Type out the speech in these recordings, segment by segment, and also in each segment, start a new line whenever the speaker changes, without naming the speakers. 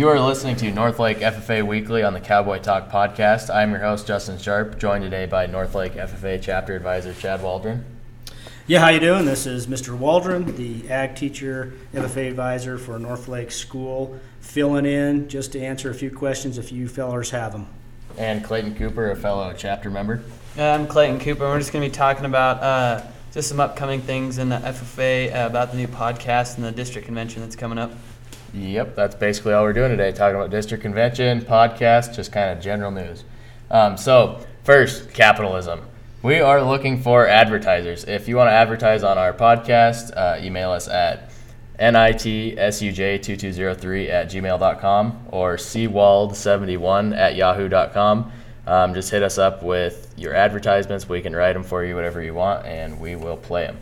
You are listening to Northlake FFA Weekly on the Cowboy Talk podcast. I'm your host, Justin Sharp, joined today by Northlake FFA Chapter Advisor Chad Waldron.
Yeah, how you doing? This is Mr. Waldron, the ag teacher, FFA advisor for Northlake School, filling in just to answer a few questions if you fellers have them.
And Clayton Cooper, a fellow chapter member.
I'm Clayton Cooper. We're just going to be talking about uh, just some upcoming things in the FFA uh, about the new podcast and the district convention that's coming up.
Yep, that's basically all we're doing today, talking about district convention, podcast, just kind of general news. Um, so, first, capitalism. We are looking for advertisers. If you want to advertise on our podcast, uh, email us at nitsuj2203 at gmail.com or cwald71 at yahoo.com. Um, just hit us up with your advertisements. We can write them for you, whatever you want, and we will play them.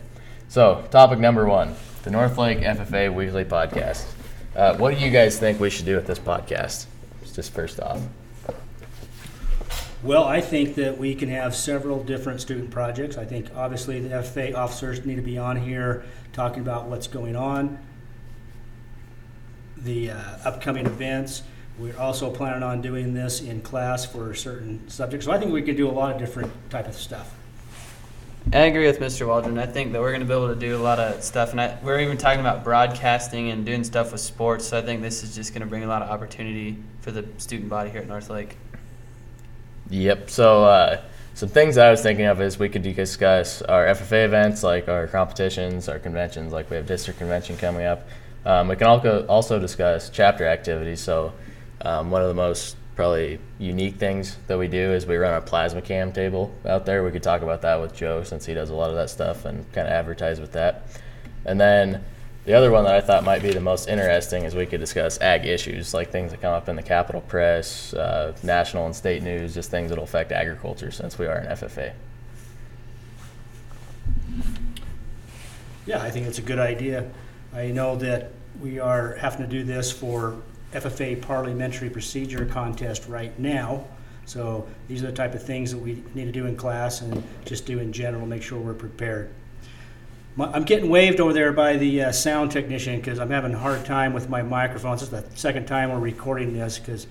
So, topic number one the Northlake FFA Weekly Podcast. Uh, what do you guys think we should do with this podcast? Just first off.
Well, I think that we can have several different student projects. I think obviously the FFA officers need to be on here talking about what's going on, the uh, upcoming events. We're also planning on doing this in class for certain subjects. So I think we could do a lot of different type of stuff.
I agree with Mr. Waldron. I think that we're going to be able to do a lot of stuff, and I, we're even talking about broadcasting and doing stuff with sports. So I think this is just going to bring a lot of opportunity for the student body here at Northlake.
Yep. So, uh, some things I was thinking of is we could discuss our FFA events, like our competitions, our conventions, like we have district convention coming up. Um, we can also also discuss chapter activities. So, um, one of the most probably unique things that we do is we run a plasma cam table out there. We could talk about that with Joe since he does a lot of that stuff and kind of advertise with that. And then the other one that I thought might be the most interesting is we could discuss ag issues, like things that come up in the capital press, uh, national and state news, just things that will affect agriculture since we are an FFA.
Yeah, I think it's a good idea. I know that we are having to do this for FFA parliamentary procedure contest right now. So these are the type of things that we need to do in class and just do in general, make sure we're prepared. My- I'm getting waved over there by the uh, sound technician because I'm having a hard time with my microphone. This is the second time we're recording this because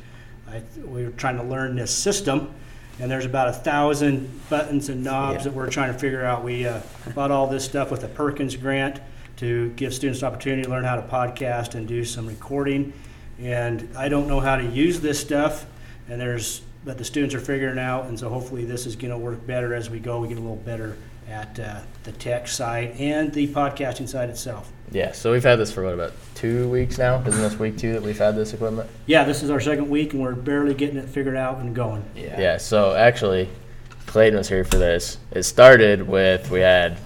we're trying to learn this system. And there's about a thousand buttons and knobs
Yeah.
that we're trying to figure out. We uh, bought all this stuff with the Perkins grant to give students the opportunity to learn how to podcast and do some recording. And I don't know how to use this stuff, and there's, but the students are figuring out, and so hopefully this is gonna work better as we go. We get a little better at uh, the tech side and the podcasting side itself.
Yeah, so we've had this for what about two weeks now? Isn't this week two that we've had this equipment?
Yeah, this is our second week, and we're barely getting it figured out and going.
Yeah. Yeah. So actually, Clayton was here for this. It started with we had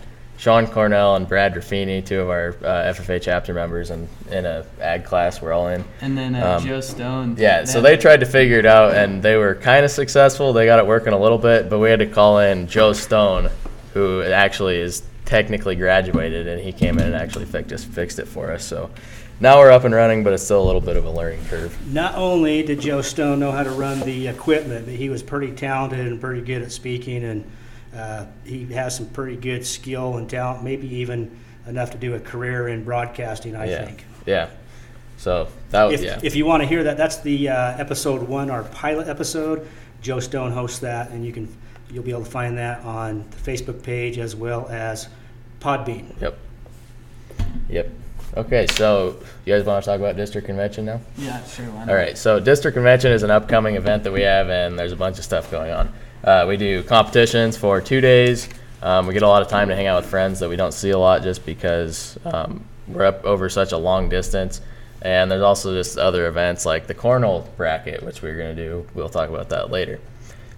Sean Cornell and Brad Raffini, two of our uh, FFA chapter members, and in a ag class we're all in.
And then uh,
Um,
Joe Stone.
Yeah, so they tried to figure it out, and they were kind of successful. They got it working a little bit, but we had to call in Joe Stone, who actually is technically graduated, and he came in and actually fixed just fixed it for us. So now we're up and running, but it's still a little bit of a learning curve.
Not only did Joe Stone know how to run the equipment, but he was pretty talented and pretty good at speaking, and uh, he has some pretty good skill and talent, maybe even enough to do a career in broadcasting, I
yeah,
think.
yeah. So that was
If,
yeah.
if you want to hear that, that's the uh, episode one, our pilot episode. Joe Stone hosts that, and you can you'll be able to find that on the Facebook page as well as Podbean.
Yep. Yep. Okay, so you guys want to talk about district convention now?
Yeah, sure. Why not?
All right, so district convention is an upcoming event that we have, and there's a bunch of stuff going on. Uh, we do competitions for two days. Um, we get a lot of time to hang out with friends that we don't see a lot just because um, we're up over such a long distance. And there's also just other events like the cornhole bracket, which we're going to do. We'll talk about that later.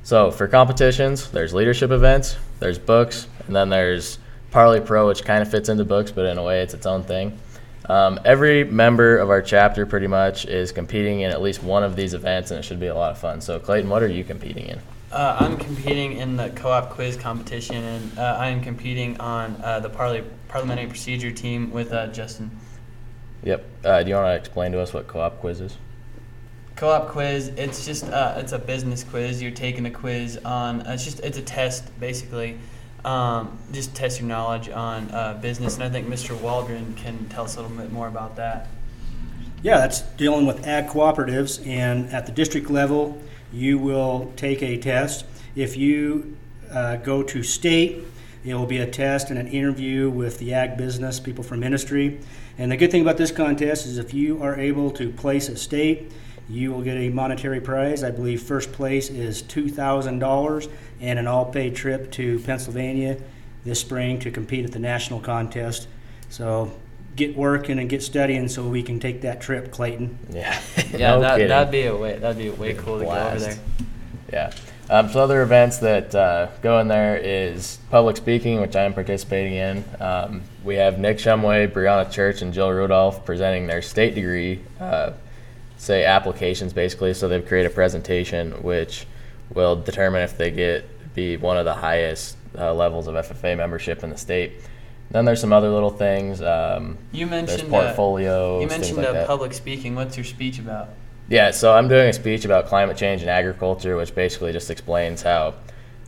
So for competitions, there's leadership events, there's books, and then there's Parli Pro, which kind of fits into books, but in a way it's its own thing. Um, every member of our chapter pretty much is competing in at least one of these events, and it should be a lot of fun. So Clayton, what are you competing in?
Uh, I'm competing in the co-op quiz competition, and uh, I am competing on uh, the parli- parliamentary procedure team with uh, Justin.
Yep. Uh, do you want to explain to us what co-op quiz is?
Co-op quiz. It's just uh, it's a business quiz. You're taking a quiz on. It's just it's a test basically. Um, just test your knowledge on uh, business, and I think Mr. Waldron can tell us a little bit more about that.
Yeah, that's dealing with ag cooperatives, and at the district level, you will take a test. If you uh, go to state, it will be a test and an interview with the ag business people from industry. And the good thing about this contest is if you are able to place at state, you will get a monetary prize. I believe first place is $2,000 and an all paid trip to Pennsylvania this spring to compete at the national contest. So get working and get studying so we can take that trip, Clayton.
Yeah.
Yeah,
no
that,
kidding.
that'd be a way. That'd be way cool to go over there.
Yeah. Um, so other events that uh, go in there is public speaking, which I am participating in. Um, we have Nick Shumway, Brianna Church, and Jill Rudolph presenting their state degree, uh, say applications basically. So they've created a presentation which will determine if they get be one of the highest uh, levels of FFA membership in the state. Then there's some other little things. Um,
You mentioned uh,
portfolios,
you mentioned
like
uh,
that.
public speaking. What's your speech about?
Yeah, so I'm doing a speech about climate change and agriculture, which basically just explains how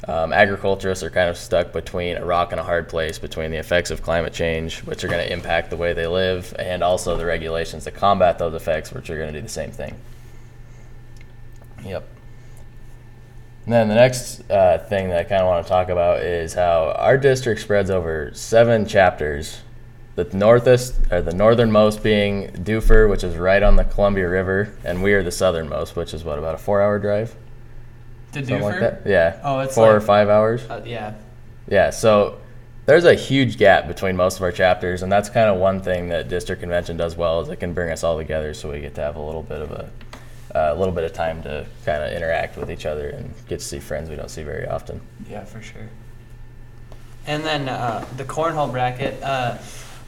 um, agriculturists are kind of stuck between a rock and a hard place between the effects of climate change, which are going to impact the way they live, and also the regulations that combat those effects, which are going to do the same thing. Yep. And then the next uh, thing that I kind of want to talk about is how our district spreads over seven chapters. The northest, or the northernmost being Dufur, which is right on the Columbia River, and we are the southernmost, which is what about a four-hour drive,
To
something like that. Yeah,
Oh, it's
four or five hours.
Uh, yeah.
Yeah, so there's a huge gap between most of our chapters, and that's kind of one thing that district convention does well is it can bring us all together, so we get to have a little bit of a a little bit of time to kind of interact with each other and get to see friends we don't see very often.
Yeah, for sure. And then uh, the cornhole bracket. Uh,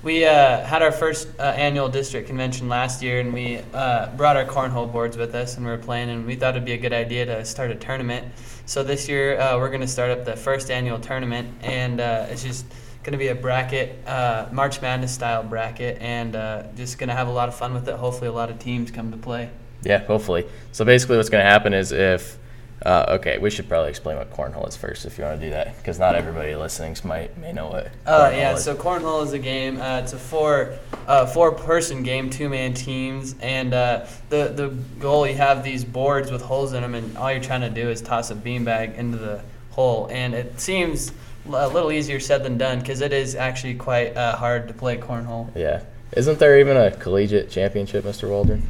we uh, had our first uh, annual district convention last year, and we uh, brought our cornhole boards with us, and we were playing, and we thought it'd be a good idea to start a tournament. So this year, uh, we're going to start up the first annual tournament, and uh, it's just going to be a bracket, uh, March Madness style bracket, and uh, just going to have a lot of fun with it. Hopefully, a lot of teams come to play.
Yeah, hopefully. So basically, what's going to happen is if uh, okay, we should probably explain what cornhole is first if you want to do that, because not everybody listening might may know what.
Uh, yeah,
is.
so cornhole is a game. Uh, it's a four uh, four person game, two man teams, and uh, the the goal you have these boards with holes in them, and all you're trying to do is toss a beanbag into the hole. And it seems a little easier said than done because it is actually quite uh, hard to play cornhole.
Yeah. Isn't there even a collegiate championship, Mr. Waldron?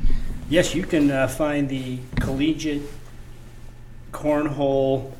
Yes, you can uh, find the collegiate cornhole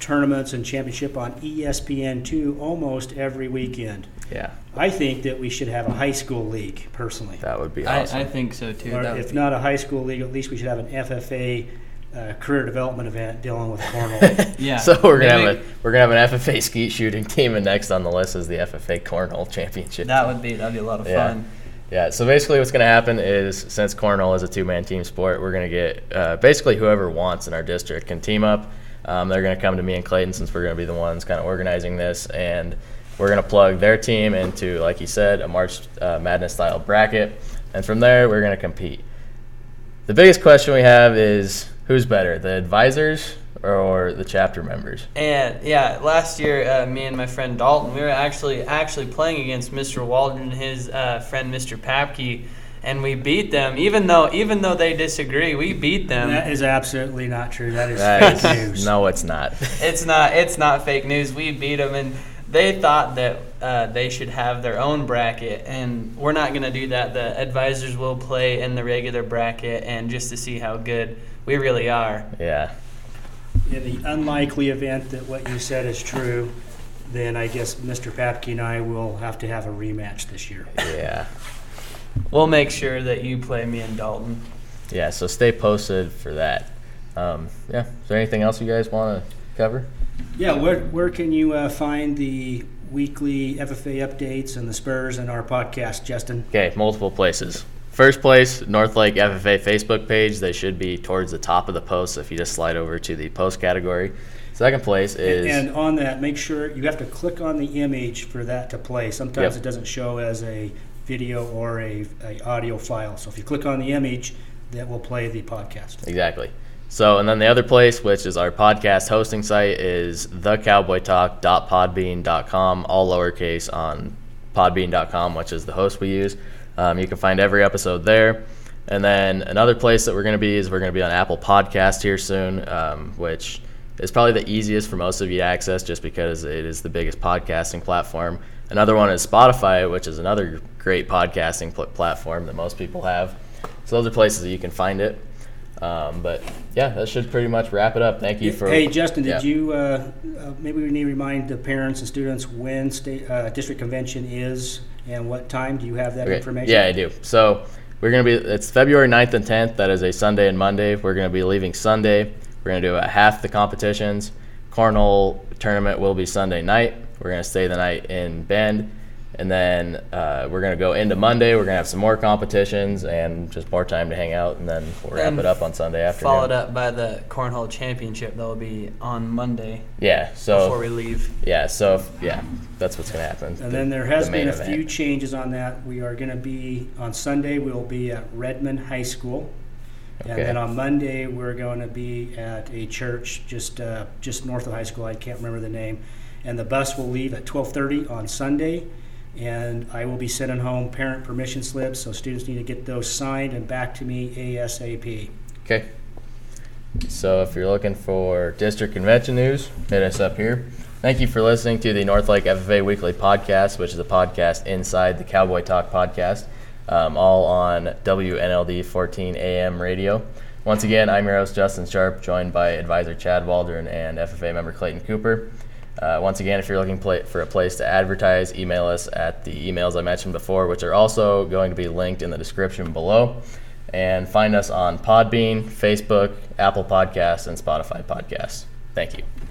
tournaments and championship on E ESPN2 almost every weekend.
Yeah,
I think that we should have a high school league, personally.
that would be awesome.
I think so too.
Or if not a high school league, at least we should have an FFA uh, career development event dealing with cornhole.
yeah.
So we're gonna have a we're gonna have an FFA skeet shooting team, and next on the list is the FFA cornhole championship.
that would be that'd be a lot of
Yeah.
fun.
Yeah, so basically what's going to happen is since cornhole is a two man team sport, we're going to get uh, basically whoever wants in our district can team up. Um, they're going to come to me and Clayton since we're going to be the ones kind of organizing this, and we're going to plug their team into, like you said, a March uh, Madness style bracket. And from there, we're going to compete. The biggest question we have is who's better, the advisors or the chapter members?
And yeah, last year, uh, me and my friend Dalton, we were actually actually playing against Mr. Waldron and his uh, friend Mr. Papke, and we beat them. Even though even though they disagree, we beat them.
that is absolutely not true. That is
That
fake
is,
news.
no, it's not.
it's not it's not fake news. We beat them, and they thought that uh, they should have their own bracket, and we're not going to do that. The advisors will play in the regular bracket, and just to see how good we really are.
yeah.
In the unlikely event that what you said is true, then I guess Mr. Papke and I will have to have a rematch this year.
Yeah.
We'll make sure that you play me and Dalton.
yeah, so stay posted for that. Um, yeah, is there anything else you guys want to cover?
Yeah, where, where can you uh, find the weekly FFA updates and the Spurs and our podcast, Justin?
Okay, multiple places. First place, North Lake FFA Facebook page. They should be towards the top of the post if you just slide over to the post category. Second place is
And on that, make sure you have to click on the image for that to play. Sometimes
Yep.
it doesn't show as a video or a, a audio file. So if you click on the image, that will play the podcast.
exactly. So, and then the other place, which is our podcast hosting site, is thecowboytalk.podbean.com, all lowercase on podbean.com, which is the host we use. Um, you can find every episode there. And then another place that we're going to be is we're going to be on Apple Podcast here soon, um, which is probably the easiest for most of you to access just because it is the biggest podcasting platform. Another one is Spotify, which is another great podcasting pl- platform that most people have. So those are places that you can find it. Um, but yeah, that should pretty much wrap it up. Thank you for.
Hey, Justin, did
yeah.
you, uh, uh, maybe we need to remind the parents and students when state, uh, district convention is and what time? Do you have that
Okay.
information?
Yeah, I do. So we're gonna be. It's February 9th and 10th. That is a Sunday and Monday. We're gonna be leaving Sunday. We're gonna do a half the competitions. Cornhole tournament will be Sunday night. We're gonna stay the night in Bend, and then uh, we're gonna go into Monday. We're gonna have some more competitions and just more time to hang out, and then we'll wrap
And
it up on Sunday afternoon.
Followed up by the cornhole championship that will be on Monday
Yeah. So
before we leave.
yeah. So if- yeah, that's what's gonna happen.
And
The-
then there has
the main
been a
event.
few changes on that. We are gonna be, on Sunday, we'll be at Redmond High School. And
Okay.
then on Monday, we're gonna be at a church just, uh, just north of high school. I can't remember the name. And the bus will leave at twelve thirty on Sunday. And I will be sending home parent permission slips, so students need to get those signed and back to me ASAP.
Okay. So if you're looking for district convention news, hit us up here. Thank you for listening to the North Lake FFA Weekly Podcast, which is a podcast inside the Cowboy Talk podcast, um, all on WNLD 14 AM radio. Once again, I'm your host, Justin Sharp, joined by advisor Chad Waldron and FFA member Clayton Cooper. Uh, once again, if you're looking for a place to advertise, email us at the emails I mentioned before, which are also going to be linked in the description below. And find us on Podbean, Facebook, Apple Podcasts, and Spotify Podcasts. Thank you.